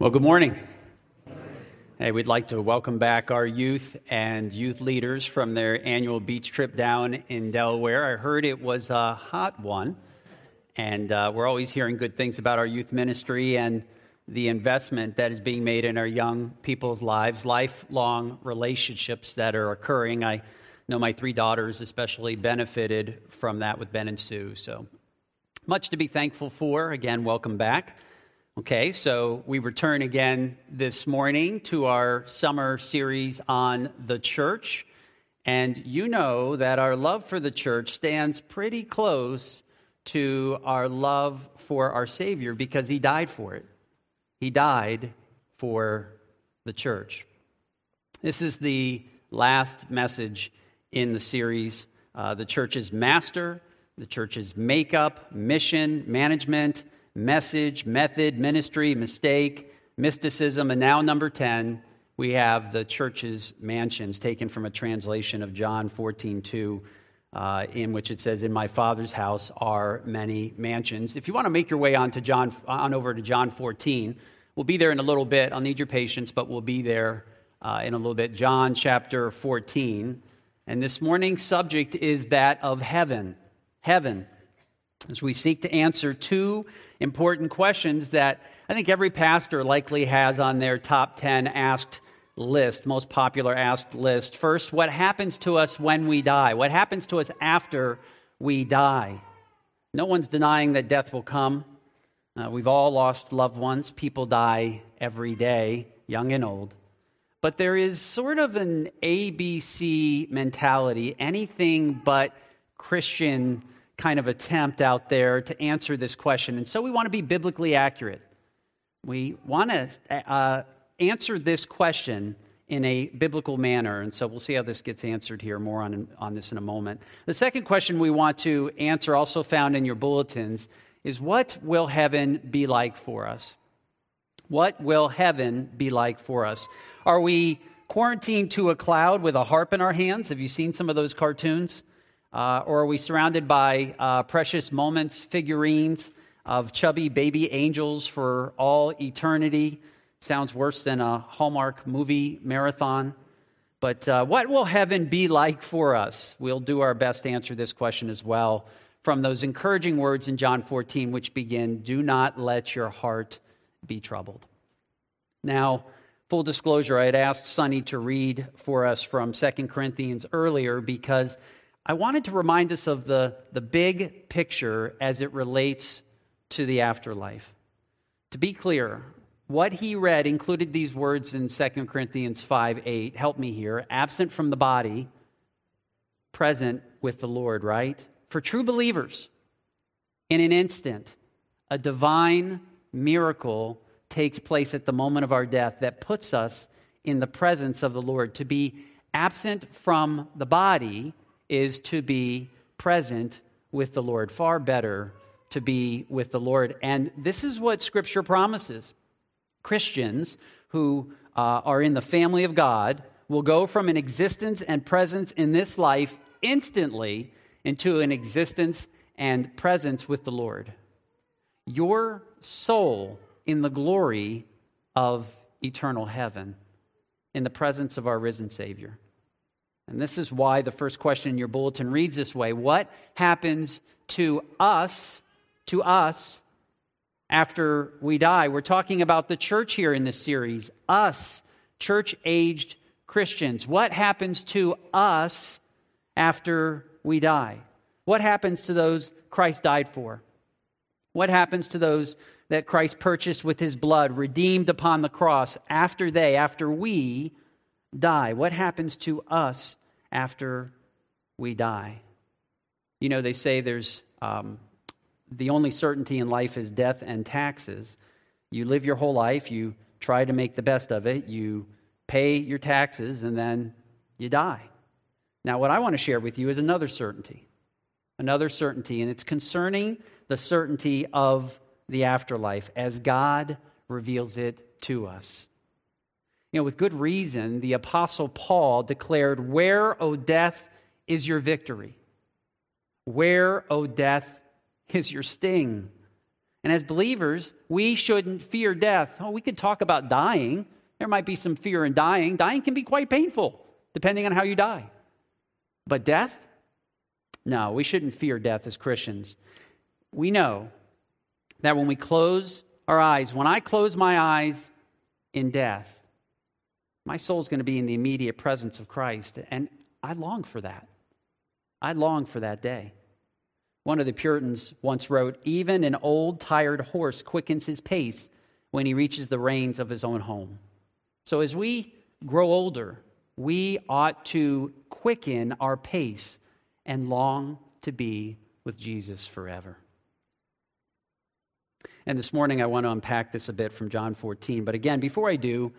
Well, good morning. Hey, we'd like to welcome back our youth and youth leaders from their annual beach trip down in Delaware. I heard it was a hot one, and uh, we're always hearing good things about our youth ministry and the investment that is being made in our young people's lives, lifelong relationships that are occurring. I know my three daughters especially benefited from that with Ben and Sue, so much to be thankful for. Again, welcome back. Okay, so we return again this morning to our summer series on the church. And you know that our love for the church stands pretty close to our love for our Savior because He died for it. He died for the church. This is the last message in the series uh, the church's master, the church's makeup, mission, management message, method, ministry, mistake, mysticism, and now number 10, we have the church's mansions taken from a translation of John 14, 2, uh, in which it says, In my Father's house are many mansions. If you want to make your way on, to John, on over to John 14, we'll be there in a little bit. I'll need your patience, but we'll be there uh, in a little bit. John chapter 14. And this morning's subject is that of heaven. Heaven. As we seek to answer two important questions that I think every pastor likely has on their top 10 asked list, most popular asked list. First, what happens to us when we die? What happens to us after we die? No one's denying that death will come. Uh, we've all lost loved ones. People die every day, young and old. But there is sort of an ABC mentality, anything but Christian kind of attempt out there to answer this question. And so we want to be biblically accurate. We want to uh, answer this question in a biblical manner. And so we'll see how this gets answered here, more on, on this in a moment. The second question we want to answer, also found in your bulletins, is what will heaven be like for us? What will heaven be like for us? Are we quarantined to a cloud with a harp in our hands? Have you seen some of those cartoons? Uh, or are we surrounded by uh, precious moments, figurines of chubby baby angels for all eternity? Sounds worse than a Hallmark movie marathon. But uh, what will heaven be like for us? We'll do our best to answer this question as well from those encouraging words in John 14, which begin Do not let your heart be troubled. Now, full disclosure, I had asked Sonny to read for us from 2 Corinthians earlier because I wanted to remind us of the, the big picture as it relates to the afterlife. To be clear, what he read included these words in 2 Corinthians 5 8. Help me here. Absent from the body, present with the Lord, right? For true believers, in an instant, a divine miracle takes place at the moment of our death that puts us in the presence of the Lord. To be absent from the body is to be present with the Lord. Far better to be with the Lord. And this is what Scripture promises Christians who uh, are in the family of God will go from an existence and presence in this life instantly into an existence and presence with the Lord. Your soul in the glory of eternal heaven, in the presence of our risen Savior. And this is why the first question in your bulletin reads this way What happens to us, to us, after we die? We're talking about the church here in this series, us, church aged Christians. What happens to us after we die? What happens to those Christ died for? What happens to those that Christ purchased with his blood, redeemed upon the cross after they, after we die? What happens to us after we die. You know, they say there's um, the only certainty in life is death and taxes. You live your whole life, you try to make the best of it, you pay your taxes, and then you die. Now, what I want to share with you is another certainty. Another certainty, and it's concerning the certainty of the afterlife as God reveals it to us. You know, with good reason, the Apostle Paul declared, Where, O death, is your victory? Where, O death, is your sting? And as believers, we shouldn't fear death. Oh, we could talk about dying. There might be some fear in dying. Dying can be quite painful, depending on how you die. But death? No, we shouldn't fear death as Christians. We know that when we close our eyes, when I close my eyes in death, my soul's going to be in the immediate presence of Christ. And I long for that. I long for that day. One of the Puritans once wrote Even an old, tired horse quickens his pace when he reaches the reins of his own home. So as we grow older, we ought to quicken our pace and long to be with Jesus forever. And this morning, I want to unpack this a bit from John 14. But again, before I do,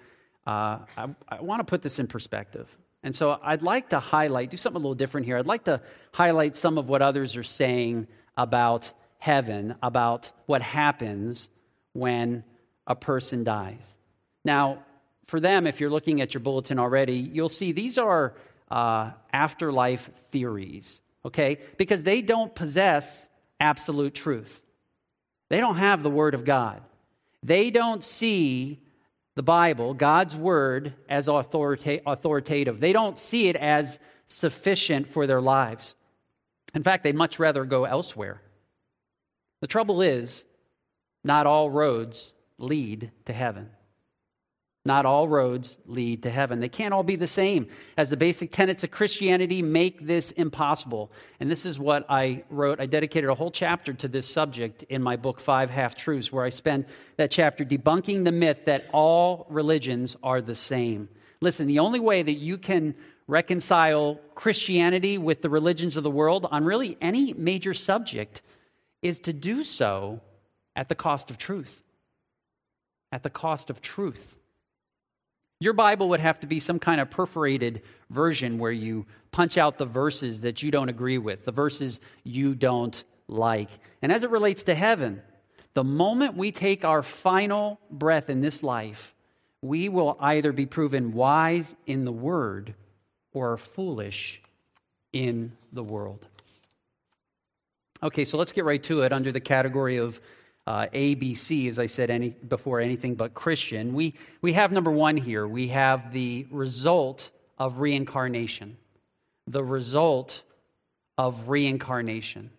uh, I, I want to put this in perspective. And so I'd like to highlight, do something a little different here. I'd like to highlight some of what others are saying about heaven, about what happens when a person dies. Now, for them, if you're looking at your bulletin already, you'll see these are uh, afterlife theories, okay? Because they don't possess absolute truth. They don't have the Word of God. They don't see the Bible, God's Word, as authorita- authoritative. They don't see it as sufficient for their lives. In fact, they'd much rather go elsewhere. The trouble is, not all roads lead to heaven. Not all roads lead to heaven. They can't all be the same, as the basic tenets of Christianity make this impossible. And this is what I wrote. I dedicated a whole chapter to this subject in my book, Five Half Truths, where I spend that chapter debunking the myth that all religions are the same. Listen, the only way that you can reconcile Christianity with the religions of the world on really any major subject is to do so at the cost of truth. At the cost of truth. Your Bible would have to be some kind of perforated version where you punch out the verses that you don't agree with, the verses you don't like. And as it relates to heaven, the moment we take our final breath in this life, we will either be proven wise in the word or foolish in the world. Okay, so let's get right to it under the category of uh, ABC, as I said any, before, anything but Christian. We, we have number one here. We have the result of reincarnation. The result of reincarnation.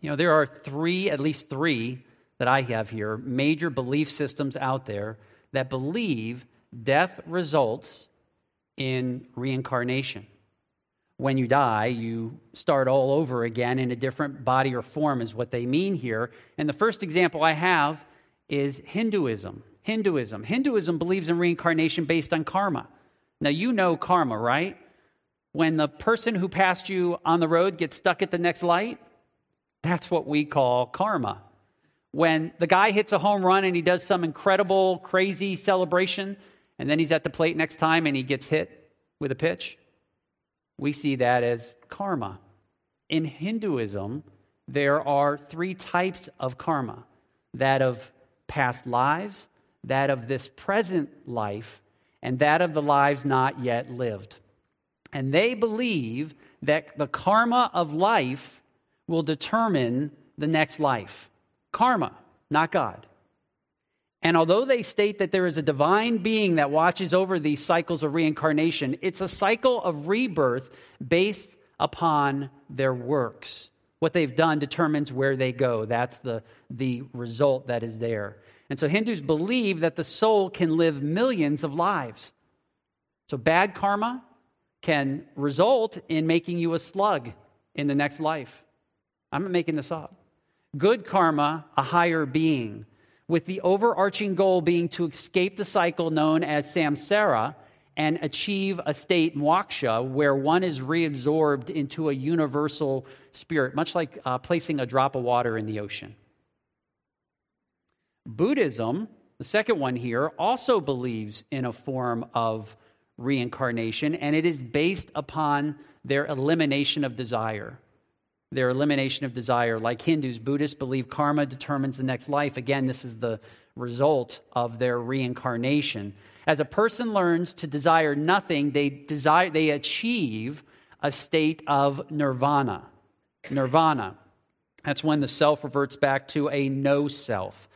You know, there are three, at least three, that I have here, major belief systems out there that believe death results in reincarnation when you die, you start all over again in a different body or form, is what they mean here. And the first example I have is Hinduism. Hinduism. Hinduism believes in reincarnation based on karma. Now, you know karma, right? When the person who passed you on the road gets stuck at the next light, that's what we call karma. When the guy hits a home run and he does some incredible, crazy celebration, and then he's at the plate next time and he gets hit with a pitch, we see that as karma. In Hinduism, there are three types of karma that of past lives, that of this present life, and that of the lives not yet lived. And they believe that the karma of life will determine the next life. Karma, not God. And although they state that there is a divine being that watches over these cycles of reincarnation, it's a cycle of rebirth based upon their works. What they've done determines where they go. That's the, the result that is there. And so Hindus believe that the soul can live millions of lives. So bad karma can result in making you a slug in the next life. I'm not making this up. Good karma, a higher being with the overarching goal being to escape the cycle known as samsara and achieve a state moksha where one is reabsorbed into a universal spirit, much like uh, placing a drop of water in the ocean. Buddhism, the second one here, also believes in a form of reincarnation, and it is based upon their elimination of desire their elimination of desire. Like Hindus, Buddhists believe karma determines the next life. Again, this is the result of their reincarnation. As a person learns to desire nothing, they desire they achieve a state of nirvana. Nirvana. That's when the self reverts back to a no self.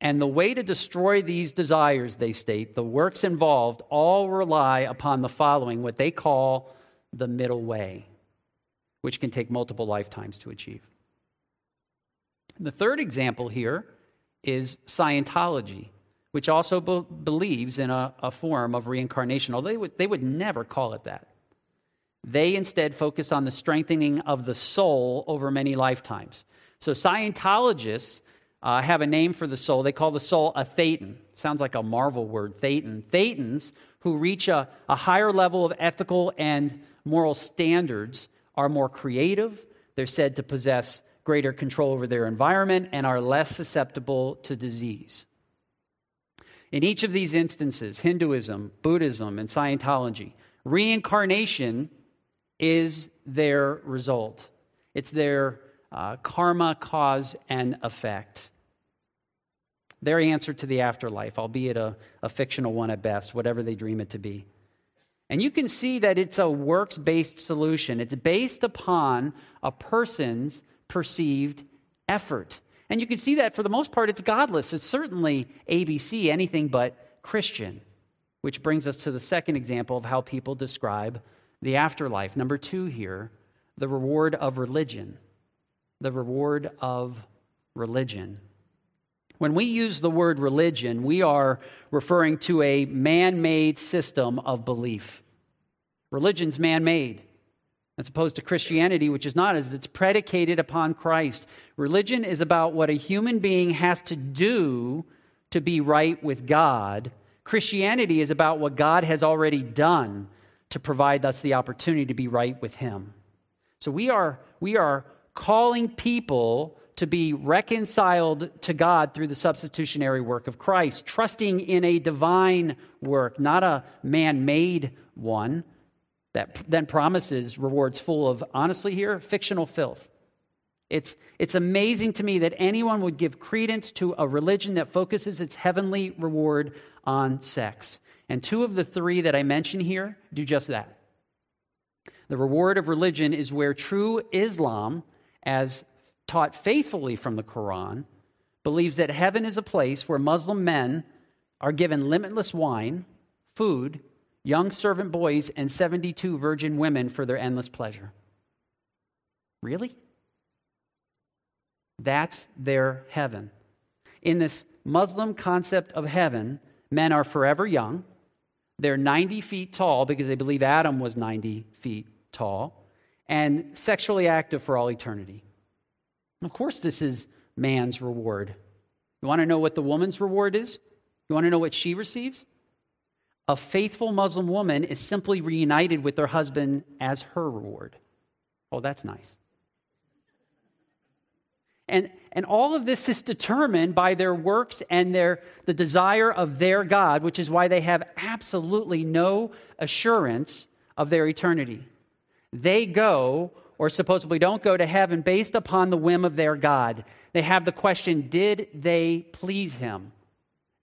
And the way to destroy these desires, they state, the works involved all rely upon the following, what they call the middle way, which can take multiple lifetimes to achieve. And the third example here is Scientology, which also be- believes in a, a, form of reincarnation, although they would, they would never call it that. They instead focus on the strengthening of the soul over many lifetimes. So Scientologists uh, have a name for the soul. They call the soul a thetan. Sounds like a Marvel word, thetan. Thetans who reach a, a higher level of ethical and moral standards are more creative. They're said to possess greater control over their environment and are less susceptible to disease. In each of these instances, Hinduism, Buddhism, and Scientology, reincarnation is their result. It's their uh, karma, cause, and effect. Their answer to the afterlife, albeit a, a fictional one at best, whatever they dream it to be. And you can see that it's a works based solution. It's based upon a person's perceived effort. And you can see that for the most part, it's godless. It's certainly ABC, anything but Christian. Which brings us to the second example of how people describe the afterlife. Number two here, the reward of religion the reward of religion. When we use the word religion, we are referring to a man made system of belief. Religion's man made, as opposed to Christianity, which is not, as it's predicated upon Christ. Religion is about what a human being has to do to be right with God. Christianity is about what God has already done to provide us the opportunity to be right with Him. So we are, we are calling people to be reconciled to God through the substitutionary work of Christ, trusting in a divine work, not a man made one that then promises rewards full of, honestly, here, fictional filth. It's, it's amazing to me that anyone would give credence to a religion that focuses its heavenly reward on sex. And two of the three that I mention here do just that. The reward of religion is where true Islam as taught faithfully from the Quran, believes that heaven is a place where Muslim men are given limitless wine, food, young servant boys, and 72 virgin women for their endless pleasure. Really? That's their heaven. In this Muslim concept of heaven, men are forever young. They're 90 feet tall because they believe Adam was 90 feet tall and sexually active for all eternity. Of course, this is man's reward. You want to know what the woman's reward is? You want to know what she receives? A faithful Muslim woman is simply reunited with her husband as her reward. Oh, that's nice. And, and all of this is determined by their works and their, the desire of their God, which is why they have absolutely no assurance of their eternity. They go, or supposedly don't go to heaven based upon the whim of their God. They have the question Did they please him?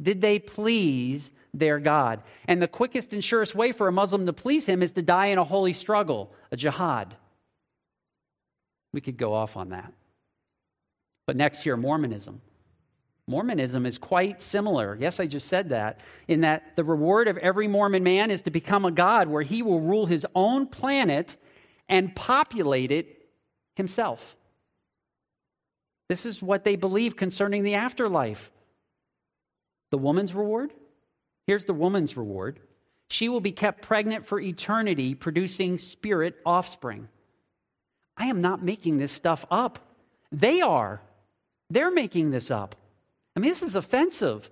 Did they please their God? And the quickest and surest way for a Muslim to please him is to die in a holy struggle, a jihad. We could go off on that. But next here, Mormonism. Mormonism is quite similar. Yes, I just said that. In that the reward of every Mormon man is to become a God where he will rule his own planet and populate it himself. This is what they believe concerning the afterlife. The woman's reward? Here's the woman's reward. She will be kept pregnant for eternity, producing spirit offspring. I am not making this stuff up. They are. They're making this up. I mean, this is offensive.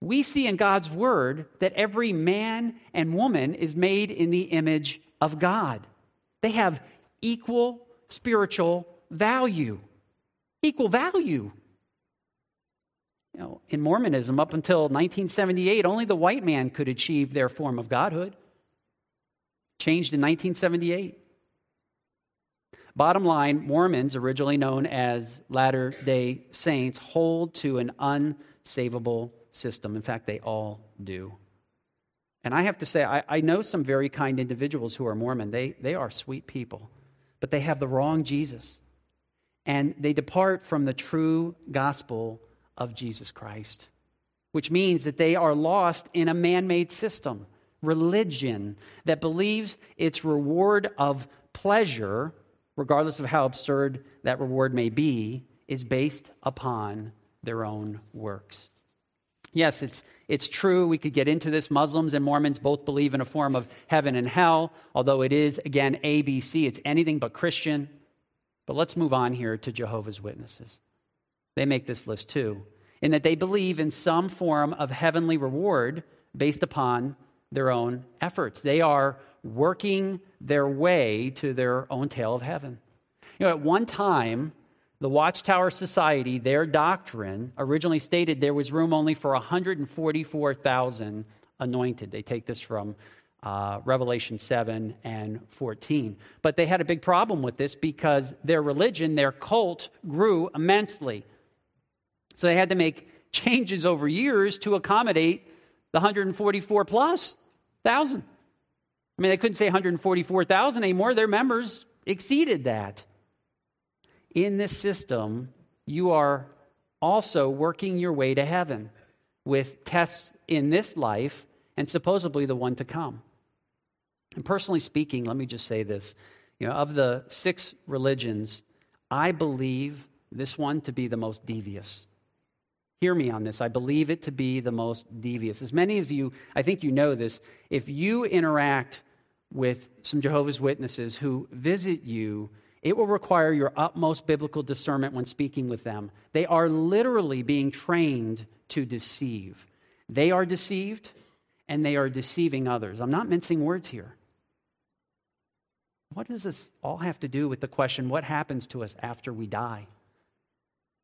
We see in God's word that every man and woman is made in the image of God. They have equal spiritual value. Equal value. You know, in Mormonism, up until 1978, only the white man could achieve their form of godhood. Changed in 1978. Bottom line Mormons, originally known as Latter day Saints, hold to an unsavable system. In fact, they all do. And I have to say, I, I know some very kind individuals who are Mormon. They, they are sweet people, but they have the wrong Jesus. and they depart from the true gospel of Jesus Christ, which means that they are lost in a man made system, religion, that believes its reward of pleasure, regardless of how absurd that reward may be, is based upon their own works. Yes, it's, it's true. We could get into this. Muslims and Mormons both believe in a form of heaven and hell, although it is, again, ABC. It's anything but Christian. But let's move on here to Jehovah's Witnesses. They make this list too, in that they believe in some form of heavenly reward based upon their own efforts. They are working their way to their own tale of heaven. You know, at one time, the Watchtower Society, their doctrine originally stated there was room only for 144,000 anointed. They take this from uh, Revelation 7 and 14. But they had a big problem with this because their religion, their cult, grew immensely. So they had to make changes over years to accommodate the 144 plus thousand. I mean, they couldn't say 144,000 anymore. Their members exceeded that in this system, you are also working your way to heaven with tests in this life and supposedly the one to come. And personally speaking, let me just say this. You know, of the six religions, I believe this one to be the most devious. Hear me on this. I believe it to be the most devious. As many of you, I think you know this, if you interact with some Jehovah's Witnesses who visit you it will require your utmost biblical discernment when speaking with them. They are literally being trained to deceive. They are deceived and they are deceiving others. I'm not mincing words here. What does this all have to do with the question what happens to us after we die?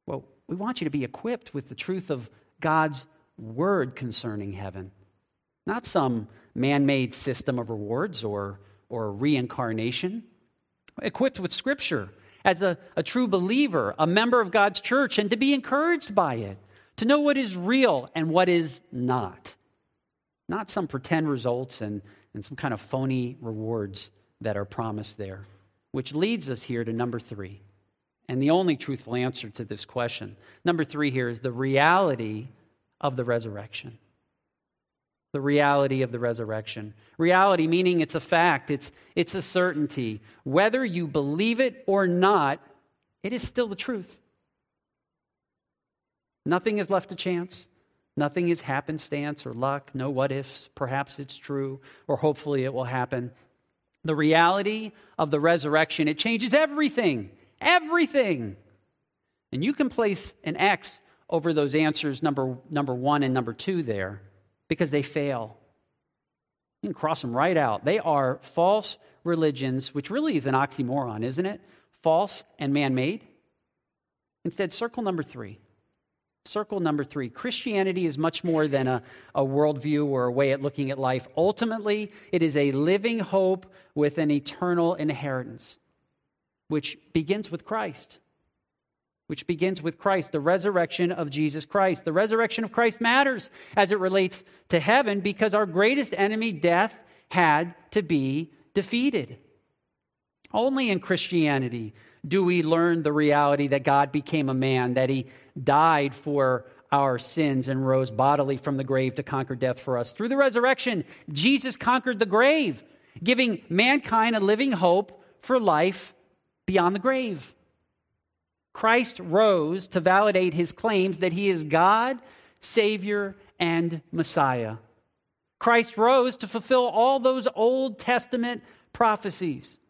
Well, we want you to be equipped with the truth of God's word concerning heaven, not some man made system of rewards or, or reincarnation equipped with Scripture as a, a true believer, a member of God's church, and to be encouraged by it, to know what is real and what is not. Not some pretend results and, and some kind of phony rewards that are promised there. Which leads us here to number three, and the only truthful answer to this question. Number three here is the reality of the resurrection the reality of the resurrection. Reality meaning it's a fact, it's, it's a certainty. Whether you believe it or not, it is still the truth. Nothing is left to chance. Nothing is happenstance or luck, no what ifs. Perhaps it's true, or hopefully it will happen. The reality of the resurrection, it changes everything. Everything. And you can place an X over those answers, number, number one and number two there because they fail. You can cross them right out. They are false religions, which really is an oxymoron, isn't it? False and man made. Instead, circle number three. Circle number three. Christianity is much more than a, a worldview or a way at looking at life. Ultimately, it is a living hope with an eternal inheritance, which begins with Christ which begins with Christ, the resurrection of Jesus Christ. The resurrection of Christ matters as it relates to heaven because our greatest enemy, death, had to be defeated. Only in Christianity do we learn the reality that God became a man, that he died for our sins and rose bodily from the grave to conquer death for us. Through the resurrection, Jesus conquered the grave, giving mankind a living hope for life beyond the grave. Christ rose to validate his claims that he is God, Savior, and Messiah. Christ rose to fulfill all those Old Testament prophecies.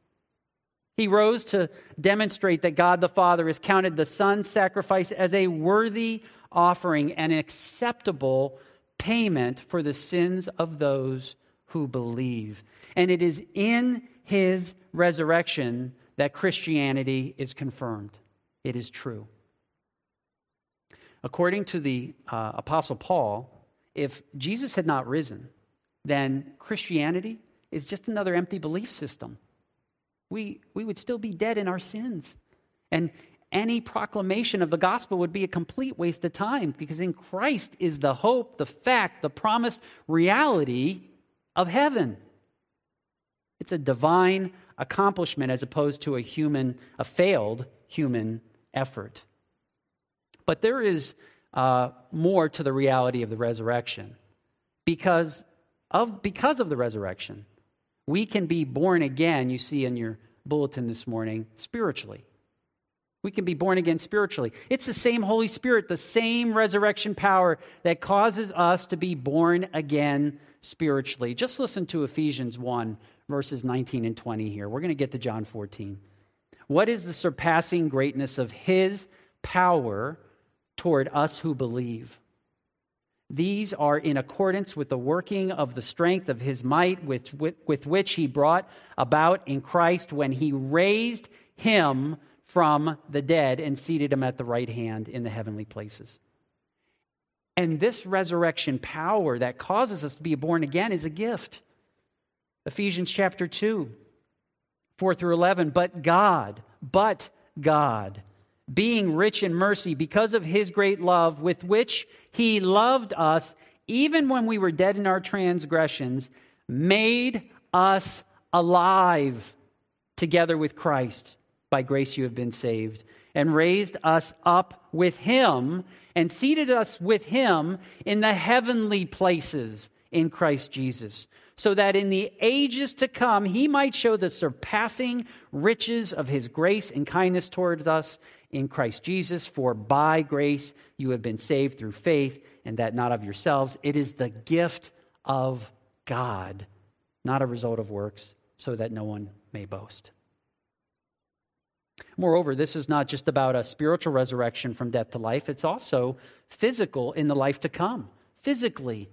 He rose to demonstrate that God the Father has counted the Son's sacrifice as a worthy offering and acceptable payment for the sins of those who believe. And it is in his resurrection that Christianity is confirmed it is true. According to the uh, Apostle Paul, if Jesus had not risen, then Christianity is just another empty belief system. We, we would still be dead in our sins. And any proclamation of the gospel would be a complete waste of time because in Christ is the hope, the fact, the promised reality of heaven. It's a divine accomplishment as opposed to a human, a failed human effort. But there is uh, more to the reality of the resurrection. Because of, because of the resurrection, we can be born again, you see in your bulletin this morning, spiritually. We can be born again spiritually. It's the same Holy Spirit, the same resurrection power that causes us to be born again spiritually. Just listen to Ephesians 1, verses 19 and 20 here. We're going to get to John 14. What is the surpassing greatness of his power toward us who believe? These are in accordance with the working of the strength of his might, with, with, with which he brought about in Christ when he raised him from the dead and seated him at the right hand in the heavenly places. And this resurrection power that causes us to be born again is a gift. Ephesians chapter 2, 4 through 11. But God, but God, being rich in mercy because of his great love with which he loved us, even when we were dead in our transgressions, made us alive together with Christ. By grace you have been saved, and raised us up with him, and seated us with him in the heavenly places in Christ Jesus so that in the ages to come he might show the surpassing riches of his grace and kindness towards us in Christ Jesus. For by grace you have been saved through faith, and that not of yourselves. It is the gift of God, not a result of works, so that no one may boast. Moreover, this is not just about a spiritual resurrection from death to life, it's also physical in the life to come. Physically,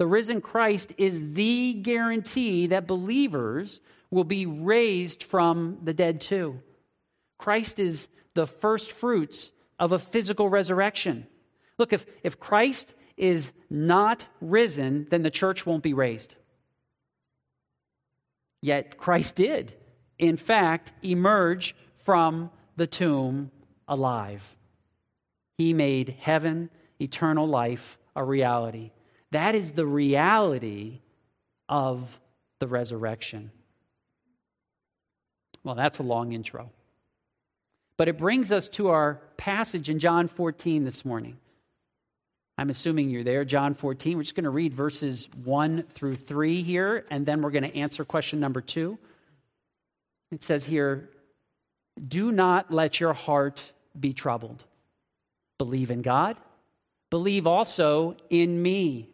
the risen Christ is the guarantee that believers will be raised from the dead too. Christ is the first fruits of a physical resurrection. Look, if, if Christ is not risen, then the church won't be raised. Yet Christ did, in fact, emerge from the tomb alive. He made heaven, eternal life, a reality. That is the reality of the resurrection. Well, that's a long intro. But it brings us to our passage in John 14 this morning. I'm assuming you're there, John 14. We're just going to read verses 1 through 3 here, and then we're going to answer question number 2. It says here, Do not let your heart be troubled. Believe in God, believe also in me.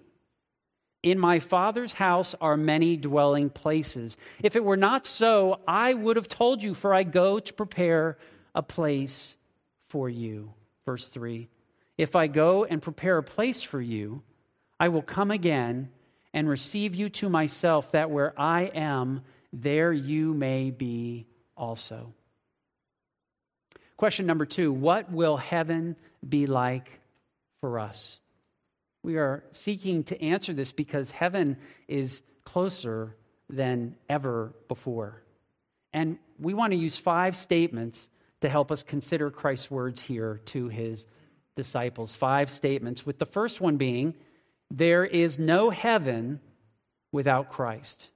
In my Father's house are many dwelling places. If it were not so, I would have told you, for I go to prepare a place for you. Verse 3 If I go and prepare a place for you, I will come again and receive you to myself, that where I am, there you may be also. Question number two What will heaven be like for us? We are seeking to answer this because heaven is closer than ever before. And we want to use five statements to help us consider Christ's words here to his disciples. Five statements, with the first one being, There is no heaven without Christ.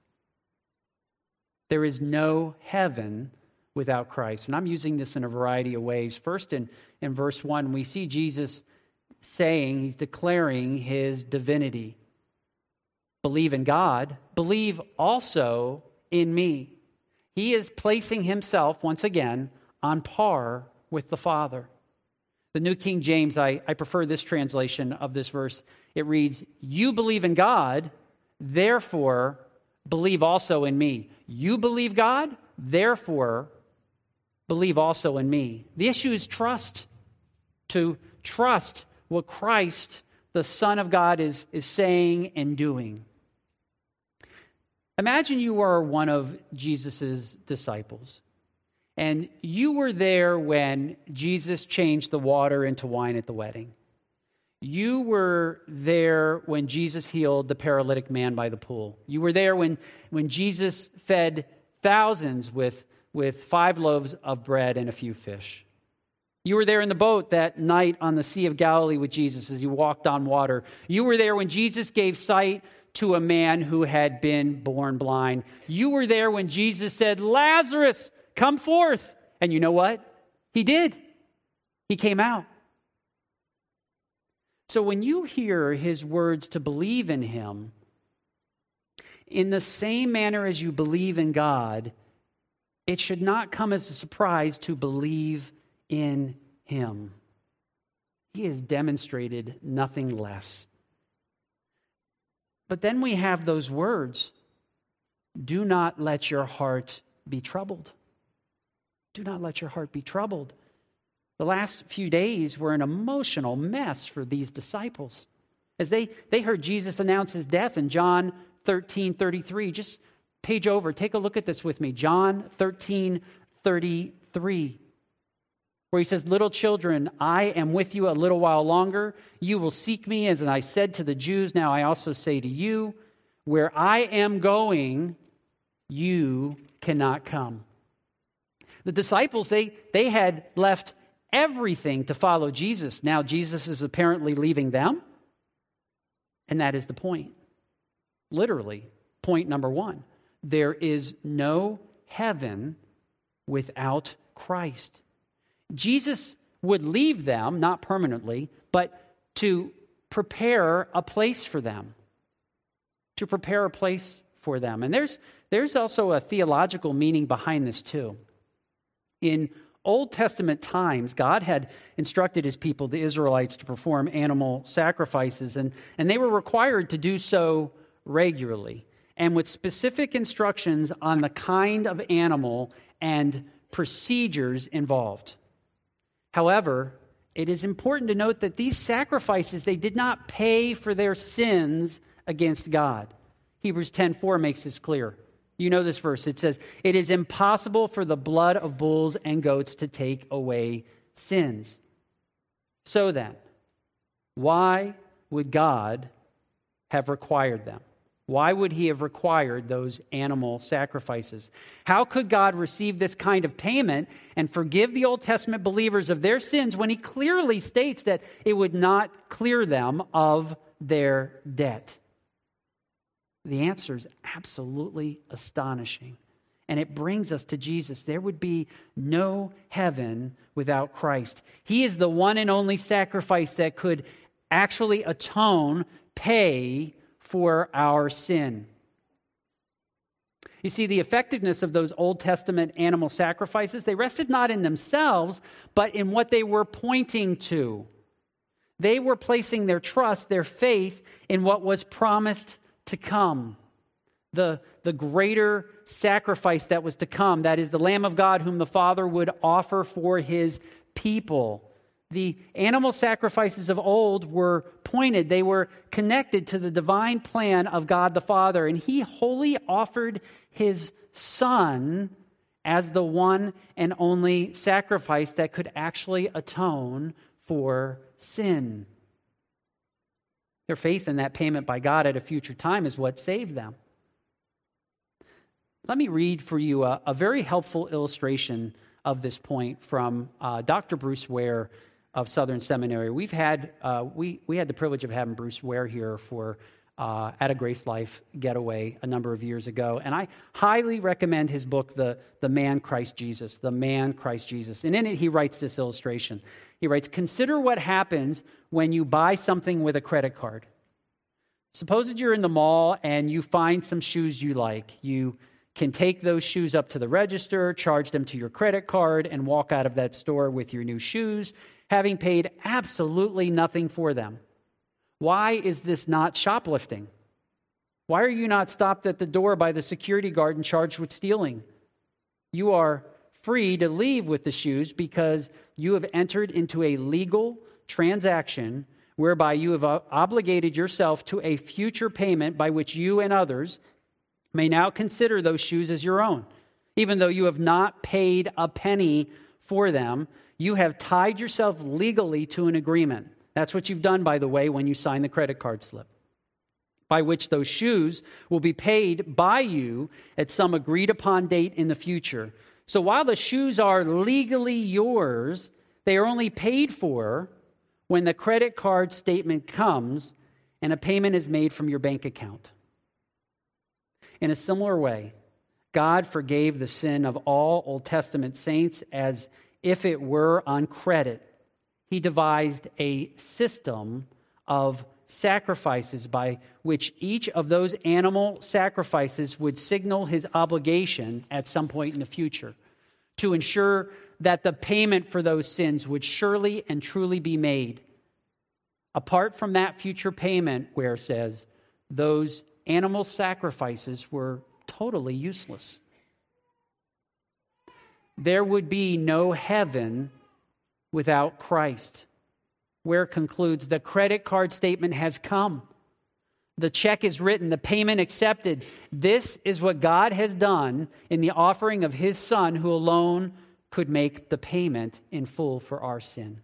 There is no heaven without Christ. And I'm using this in a variety of ways. First, in, in verse 1, we see Jesus saying, he's declaring his divinity. Believe in God, believe also in me. He is placing himself, once again, on par with the Father. The New King James, I, I prefer this translation of this verse. It reads, You believe in God, therefore believe also in me. You believe God, therefore believe also in me. The issue is trust. To trust what Christ, the Son of God, is, is saying and doing. Imagine you are one of Jesus' disciples, and you were there when Jesus changed the water into wine at the wedding. You were there when Jesus healed the paralytic man by the pool. You were there when, when Jesus fed thousands with, with five loaves of bread and a few fish. You were there in the boat that night on the Sea of Galilee with Jesus as he walked on water. You were there when Jesus gave sight to a man who had been born blind. You were there when Jesus said, Lazarus, come forth. And you know what? He did. He came out. So when you hear his words to believe in him, in the same manner as you believe in God, it should not come as a surprise to believe in him. He has demonstrated nothing less. But then we have those words do not let your heart be troubled. Do not let your heart be troubled. The last few days were an emotional mess for these disciples. As they, they heard Jesus announce his death in John 13 33. Just page over, take a look at this with me. John 13 33, where he says, Little children, I am with you a little while longer. You will seek me, as I said to the Jews, now I also say to you, where I am going, you cannot come. The disciples, they, they had left everything to follow Jesus. Now Jesus is apparently leaving them. And that is the point. Literally, point number one there is no heaven without Christ. Jesus would leave them, not permanently, but to prepare a place for them. To prepare a place for them. And there's, there's also a theological meaning behind this, too. In Old Testament times, God had instructed his people, the Israelites, to perform animal sacrifices, and, and they were required to do so regularly and with specific instructions on the kind of animal and procedures involved. However, it is important to note that these sacrifices they did not pay for their sins against God. Hebrews 10:4 makes this clear. You know this verse. It says, "It is impossible for the blood of bulls and goats to take away sins." So then, why would God have required them? Why would he have required those animal sacrifices? How could God receive this kind of payment and forgive the Old Testament believers of their sins when he clearly states that it would not clear them of their debt? The answer is absolutely astonishing. And it brings us to Jesus. There would be no heaven without Christ. He is the one and only sacrifice that could actually atone, pay for our sin. You see, the effectiveness of those Old Testament animal sacrifices, they rested not in themselves, but in what they were pointing to. They were placing their trust, their faith, in what was promised to come. The, the greater sacrifice that was to come, that is the Lamb of God, whom the Father would offer for his people. The animal sacrifices of old were pointed, they were connected to the divine plan of God the Father, and He wholly offered His Son as the one and only sacrifice that could actually atone for sin. Their faith in that payment by God at a future time is what saved them. Let me read for you a, a very helpful illustration of this point from uh, Dr. Bruce Ware of Southern Seminary. We've had, uh, we, we had the privilege of having Bruce Ware here for uh, at a Grace Life getaway a number of years ago. And I highly recommend his book, the, the Man Christ Jesus, The Man Christ Jesus. And in it, he writes this illustration. He writes Consider what happens when you buy something with a credit card. Suppose that you're in the mall and you find some shoes you like. You can take those shoes up to the register, charge them to your credit card, and walk out of that store with your new shoes having paid absolutely nothing for them. Why is this not shoplifting? Why are you not stopped at the door by the security guard and charged with stealing? You are free to leave with the shoes because you have entered into a legal transaction whereby you have obligated yourself to a future payment by which you and others may now consider those shoes as your own, even though you have not paid a penny for them you have tied yourself legally to an agreement. That's what you've done, by the way, when you sign the credit card slip, by which those shoes will be paid by you at some agreed upon date in the future. So while the shoes are legally yours, they are only paid for when the credit card statement comes and a payment is made from your bank account. In a similar way, God forgave the sin of all Old Testament saints as if it were on credit he devised a system of sacrifices by which each of those animal sacrifices would signal his obligation at some point in the future to ensure that the payment for those sins would surely and truly be made. Apart from that future payment, Ware says, those animal sacrifices were totally useless. There would be no heaven without Christ. Where concludes the credit card statement has come. The check is written, the payment accepted. This is what God has done in the offering of his Son, who alone could make the payment in full for our sin.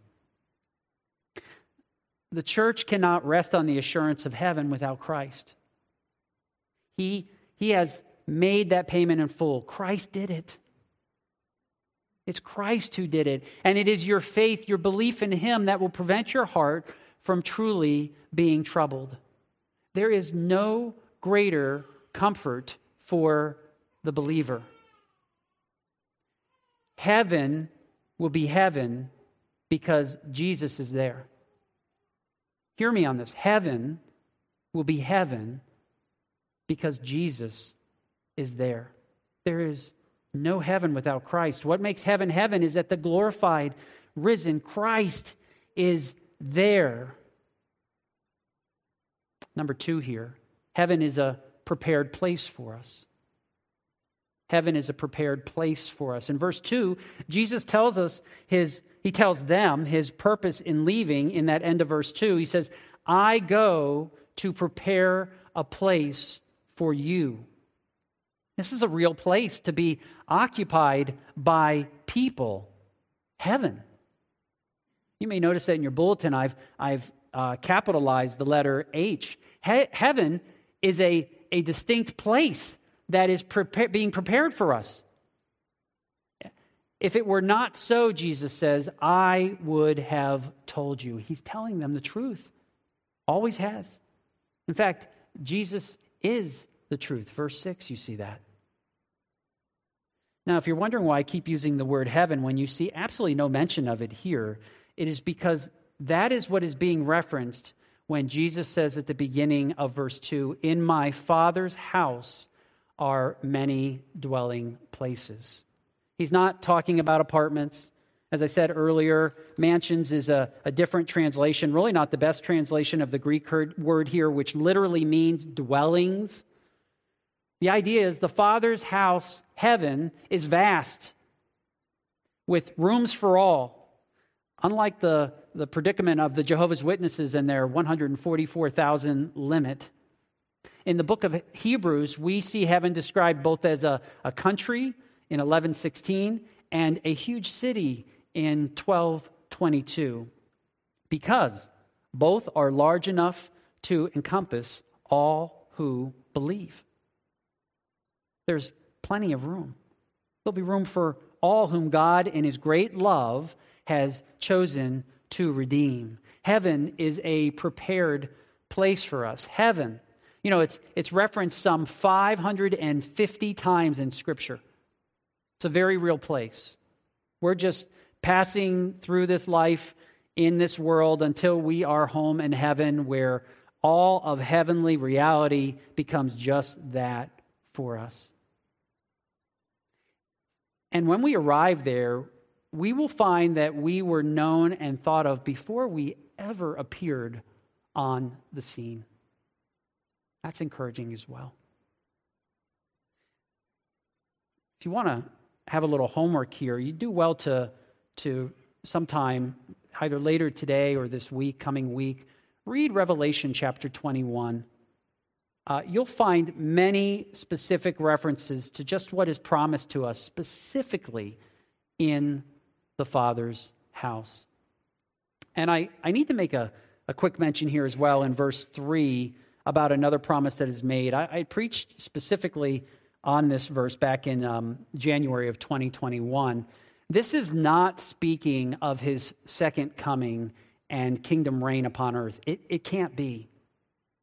The church cannot rest on the assurance of heaven without Christ. He, he has made that payment in full. Christ did it. It's Christ who did it. And it is your faith, your belief in Him that will prevent your heart from truly being troubled. There is no greater comfort for the believer. Heaven will be heaven because Jesus is there. Hear me on this. Heaven will be heaven because Jesus is there. There is no heaven without Christ. What makes heaven heaven is that the glorified, risen Christ is there. Number two here heaven is a prepared place for us. Heaven is a prepared place for us. In verse 2, Jesus tells us his, he tells them his purpose in leaving in that end of verse 2. He says, I go to prepare a place for you. This is a real place to be occupied by people. Heaven. You may notice that in your bulletin, I've, I've uh, capitalized the letter H. He- heaven is a, a distinct place that is being prepared for us. If it were not so, Jesus says, I would have told you. He's telling them the truth. Always has. In fact, Jesus is the truth. Verse 6, you see that. Now, if you're wondering why I keep using the word heaven when you see absolutely no mention of it here, it is because that is what is being referenced when Jesus says at the beginning of verse 2 In my Father's house are many dwelling places. He's not talking about apartments. As I said earlier, mansions is a, a different translation, really not the best translation of the Greek word here, which literally means dwellings. The idea is the Father's house, heaven, is vast with rooms for all. Unlike the, the predicament of the Jehovah's Witnesses and their 144,000 limit, in the book of Hebrews, we see heaven described both as a, a country in 1116 and a huge city in 1222 because both are large enough to encompass all who believe. There's plenty of room. There'll be room for all whom God, in his great love, has chosen to redeem. Heaven is a prepared place for us. Heaven, you know, it's, it's referenced some 550 times in Scripture. It's a very real place. We're just passing through this life in this world until we are home in heaven, where all of heavenly reality becomes just that for us. And when we arrive there, we will find that we were known and thought of before we ever appeared on the scene. That's encouraging as well. If you want to have a little homework here, you do well to, to sometime, either later today or this week, coming week, read Revelation chapter 21 uh, you'll find many specific references to just what is promised to us specifically in the Father's house. And I, I need to make a, a quick mention here as well in verse 3 about another promise that is made. I, I preached specifically on this verse back in um, January of 2021. This is not speaking of his second coming and kingdom reign upon earth. It, it can't be.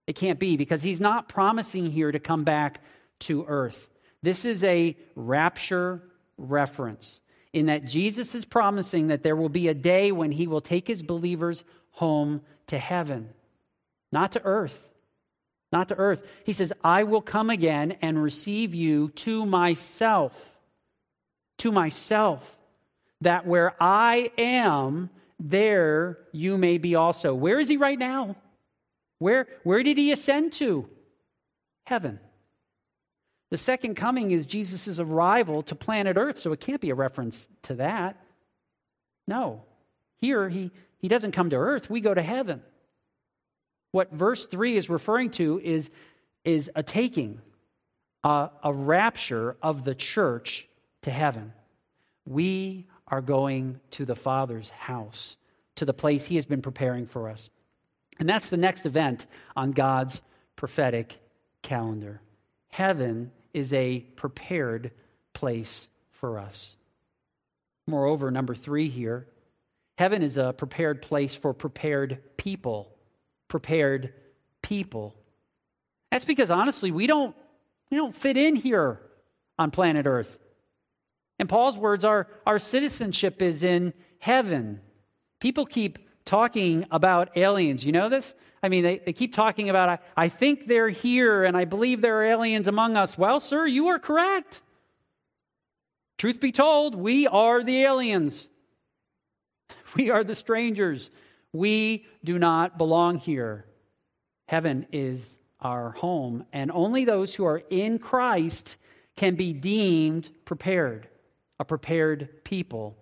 It can't be because he's not promising here to come back to earth. This is a rapture reference. in that Jesus is promising that there will be a day when he will take his believers home to heaven, not to earth. Not to earth. He says, I will come again and receive you to myself. To myself. That where I am, there you may be also. Where is he right now? Where, where did he ascend to? Heaven. The second coming is Jesus' arrival to planet Earth, so it can't be a reference to that. No. Here, he, he doesn't come to earth, we go to heaven. What verse 3 is referring to is, is a taking, a, a rapture of the church to heaven. We are going to the Father's house, to the place He has been preparing for us. And that's the next event on God's prophetic calendar. Heaven is a prepared place for us. Moreover, number three here heaven is a prepared place for prepared people. Prepared people. That's because honestly, we don't, we don't fit in here on planet Earth. In Paul's words, our, our citizenship is in heaven. People keep talking about aliens. You know this? I mean, they, they keep talking about, I, I think they're here and I believe there are aliens among us. Well, sir, you are correct. Truth be told, we are the aliens. We are the strangers. We do not belong here. Heaven is our home, and only those who are in Christ can be deemed prepared, a prepared people.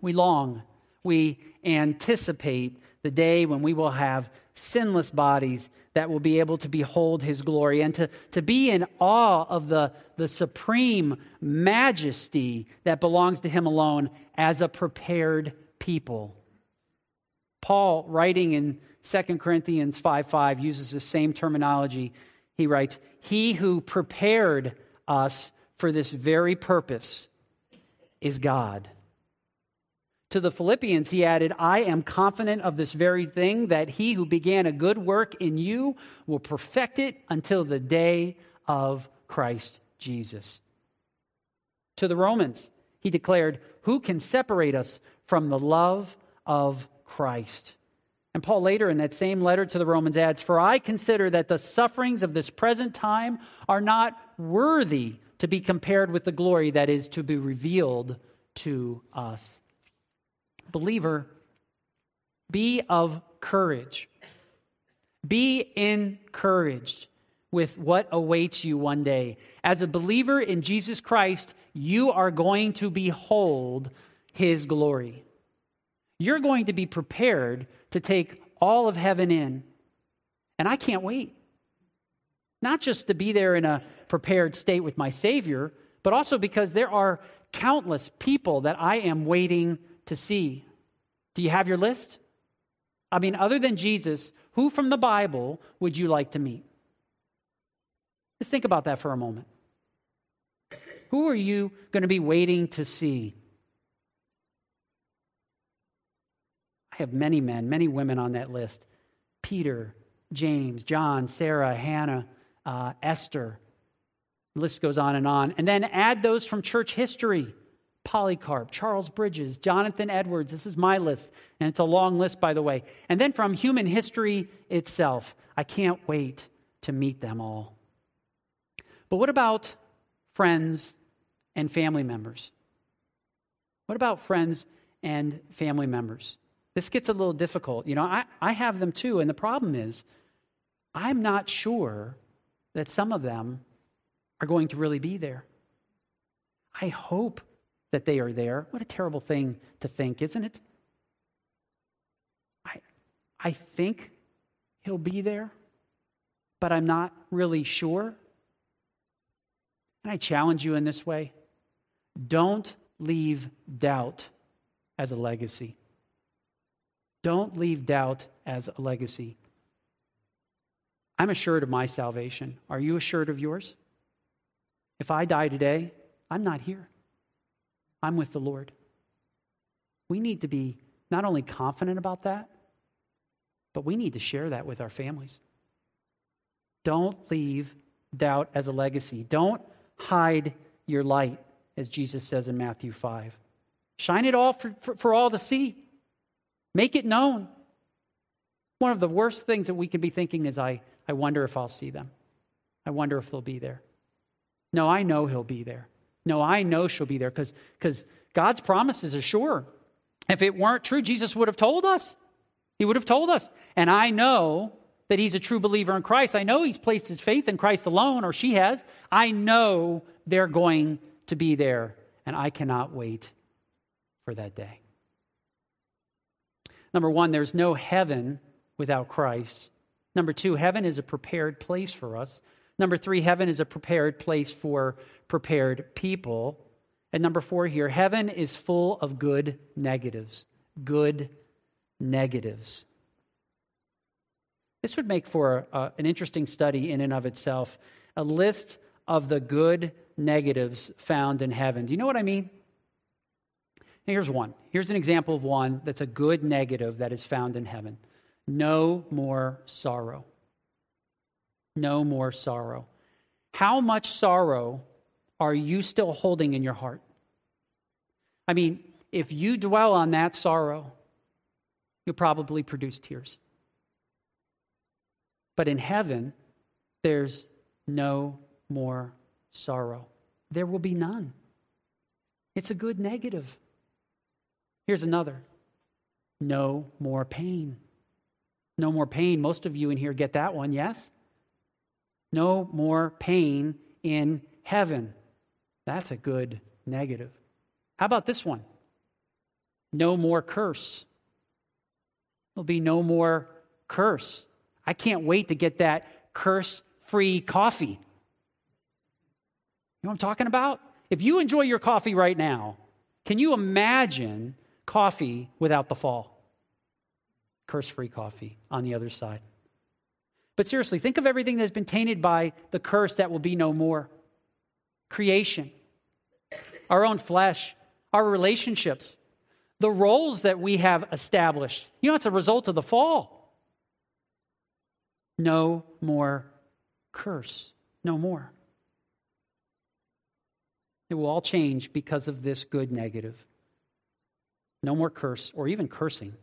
We long we anticipate the day when we will have sinless bodies that will be able to behold his glory and to, to be in awe of the, the supreme majesty that belongs to him alone as a prepared people. Paul, writing in 2 Corinthians 5 5, uses the same terminology. He writes, He who prepared us for this very purpose is God to the Philippians, he added, I am confident of this very thing, that he who began a good work in you will perfect it until the day of Christ Jesus. To the Romans, he declared, Who can separate us from the love of Christ? And Paul later in that same letter to the Romans adds, For I consider that the sufferings of this present time are not worthy to be compared with the glory that is to be revealed to us. Believer, be of courage. Be encouraged with what awaits you one day. As a believer in Jesus Christ, you are going to behold his glory. You're going to be prepared to take all of heaven in. And I can't wait. Not just to be there in a prepared state with my Savior, but also because there are countless people that I am waiting to see. Do you have your list? I mean, other than Jesus, who from the Bible would you like to meet? Let's think about that for a moment. Who are you going to be waiting to see? I have many men, many women on that list Peter, James, John, Sarah, Hannah, uh, Esther. The list goes on and on. And then add those from church history Polycarp, Charles Bridges, Jonathan Edwards. This is my list, and it's a long list, by the way. And then from human history itself, I can't wait to meet them all. But what about friends and family members? What about friends and family members? This gets a little difficult. You know, I, I have them too, and the problem is, I'm not sure that some of them are going to really be there. I hope that they are there. What a terrible thing to think, isn't it? I, I think he'll be there, but I'm not really sure. And I challenge you in this way don't leave doubt as a legacy. Don't leave doubt as a legacy. I'm assured of my salvation. Are you assured of yours? If I die today, I'm not here. I'm with the Lord. We need to be not only confident about that, but we need to share that with our families. Don't leave doubt as a legacy. Don't hide your light, as Jesus says in Matthew 5. Shine it all for, for, for all to see. Make it known. One of the worst things that we can be thinking is, I, I wonder if I'll see them. I wonder if they'll be there. No, I know he'll be there. No, I know she'll be there because God's promises are sure. If it weren't true, Jesus would have told us. He would have told us. And I know that he's a true believer in Christ. I know he's placed his faith in Christ alone, or she has. I know they're going to be there, and I cannot wait for that day. Number one, there's no heaven without Christ. Number two, heaven is a prepared place for us. Number three, heaven is a prepared place for prepared people. And number four here, heaven is full of good negatives. Good negatives. This would make for a, an interesting study in and of itself. A list of the good negatives found in heaven. Do you know what I mean? Here's one. Here's an example of one that's a good negative that is found in heaven no more sorrow. No more sorrow. How much sorrow are you still holding in your heart? I mean, if you dwell on that sorrow, you'll probably produce tears. But in heaven, there's no more sorrow. There will be none. It's a good negative. Here's another no more pain. No more pain. Most of you in here get that one, yes? No more pain in heaven. That's a good negative. How about this one? No more curse. There'll be no more curse. I can't wait to get that curse free coffee. You know what I'm talking about? If you enjoy your coffee right now, can you imagine coffee without the fall? Curse free coffee on the other side. But seriously, think of everything that's been tainted by the curse that will be no more creation, our own flesh, our relationships, the roles that we have established. You know, it's a result of the fall. No more curse. No more. It will all change because of this good negative. No more curse or even cursing.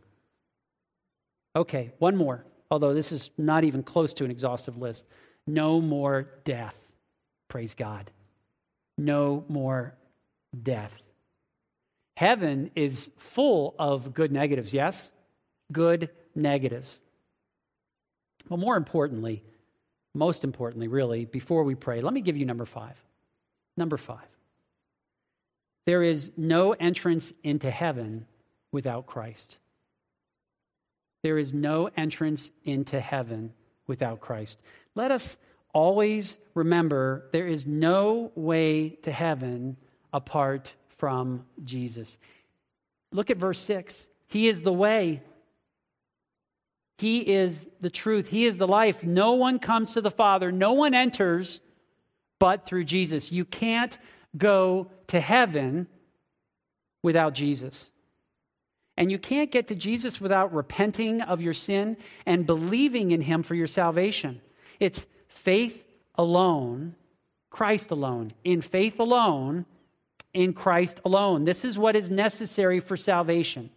Okay, one more, although this is not even close to an exhaustive list. No more death. Praise God. No more death. Heaven is full of good negatives, yes? Good negatives. But more importantly, most importantly, really, before we pray, let me give you number five. Number five. There is no entrance into heaven without Christ. There is no entrance into heaven without Christ. Let us always remember there is no way to heaven apart from Jesus. Look at verse 6. He is the way, he is the truth. He is the life. No one comes to the Father, no one enters but through Jesus. You can't go to heaven without Jesus. And you can't get to Jesus without repenting of your sin and believing in him for your salvation. It's faith alone, Christ alone. In faith alone, in Christ alone. This is what is necessary for salvation.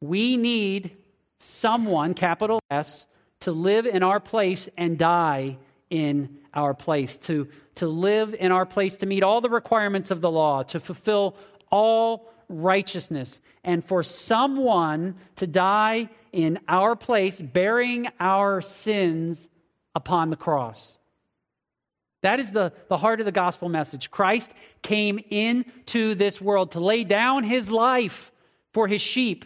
We need someone, capital S, to live in our place and die in our place, to, to live in our place, to meet all the requirements of the law, to fulfill all righteousness, and for someone to die in our place, bearing our sins upon the cross. That is the, the heart of the gospel message. Christ came into this world to lay down his life for his sheep,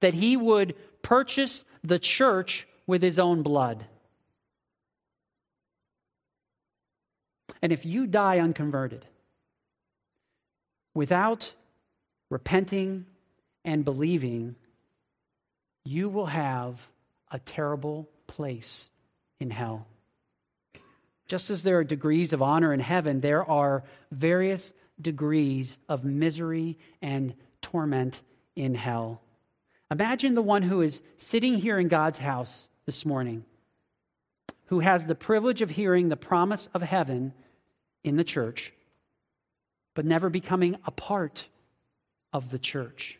that he would purchase the church with his own blood. And if you die unconverted, without repenting and believing, you will have a terrible place in hell. Just as there are degrees of honor in heaven, there are various degrees of misery and torment in hell. Imagine the one who is sitting here in God's house this morning, who has the privilege of hearing the promise of heaven in the church, but never becoming a part of the church.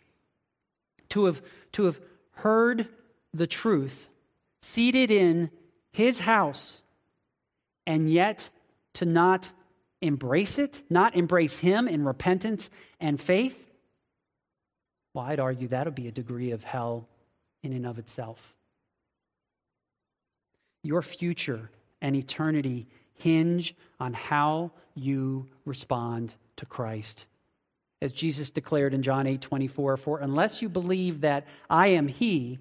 To have, to have heard the truth, seated in his house, and yet to not embrace it, not embrace him in repentance and faith, well, I'd argue that would be a degree of hell in and of itself. Your future and eternity hinge on how you respond to Christ. As Jesus declared in John 8 24, for unless you believe that I am He,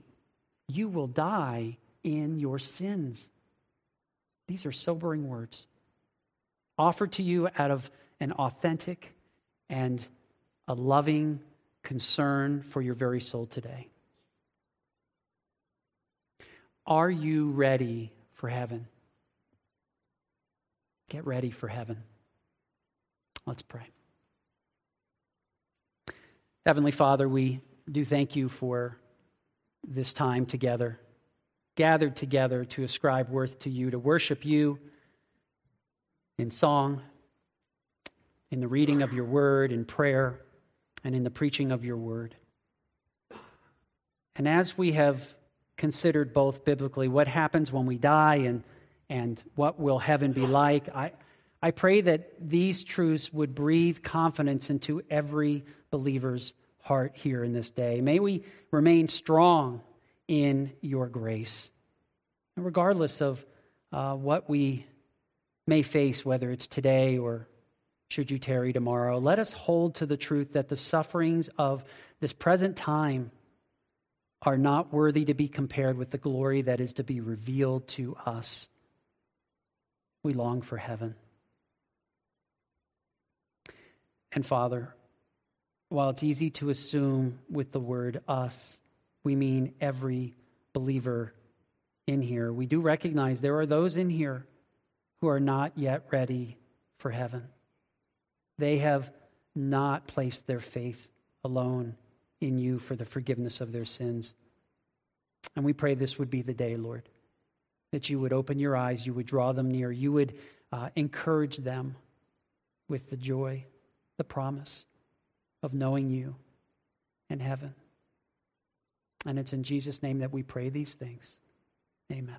you will die in your sins. These are sobering words offered to you out of an authentic and a loving concern for your very soul today. Are you ready for heaven? Get ready for heaven. Let's pray. Heavenly Father, we do thank you for this time together, gathered together to ascribe worth to you, to worship you in song, in the reading of your word, in prayer, and in the preaching of your word. And as we have considered both biblically what happens when we die and, and what will heaven be like, I, I pray that these truths would breathe confidence into every believer's heart here in this day. May we remain strong in your grace. And regardless of uh, what we may face, whether it's today or should you tarry tomorrow, let us hold to the truth that the sufferings of this present time are not worthy to be compared with the glory that is to be revealed to us. We long for heaven. And Father, while it's easy to assume with the word us, we mean every believer in here, we do recognize there are those in here who are not yet ready for heaven. They have not placed their faith alone in you for the forgiveness of their sins. And we pray this would be the day, Lord, that you would open your eyes, you would draw them near, you would uh, encourage them with the joy, the promise of knowing you and heaven. And it's in Jesus' name that we pray these things. Amen.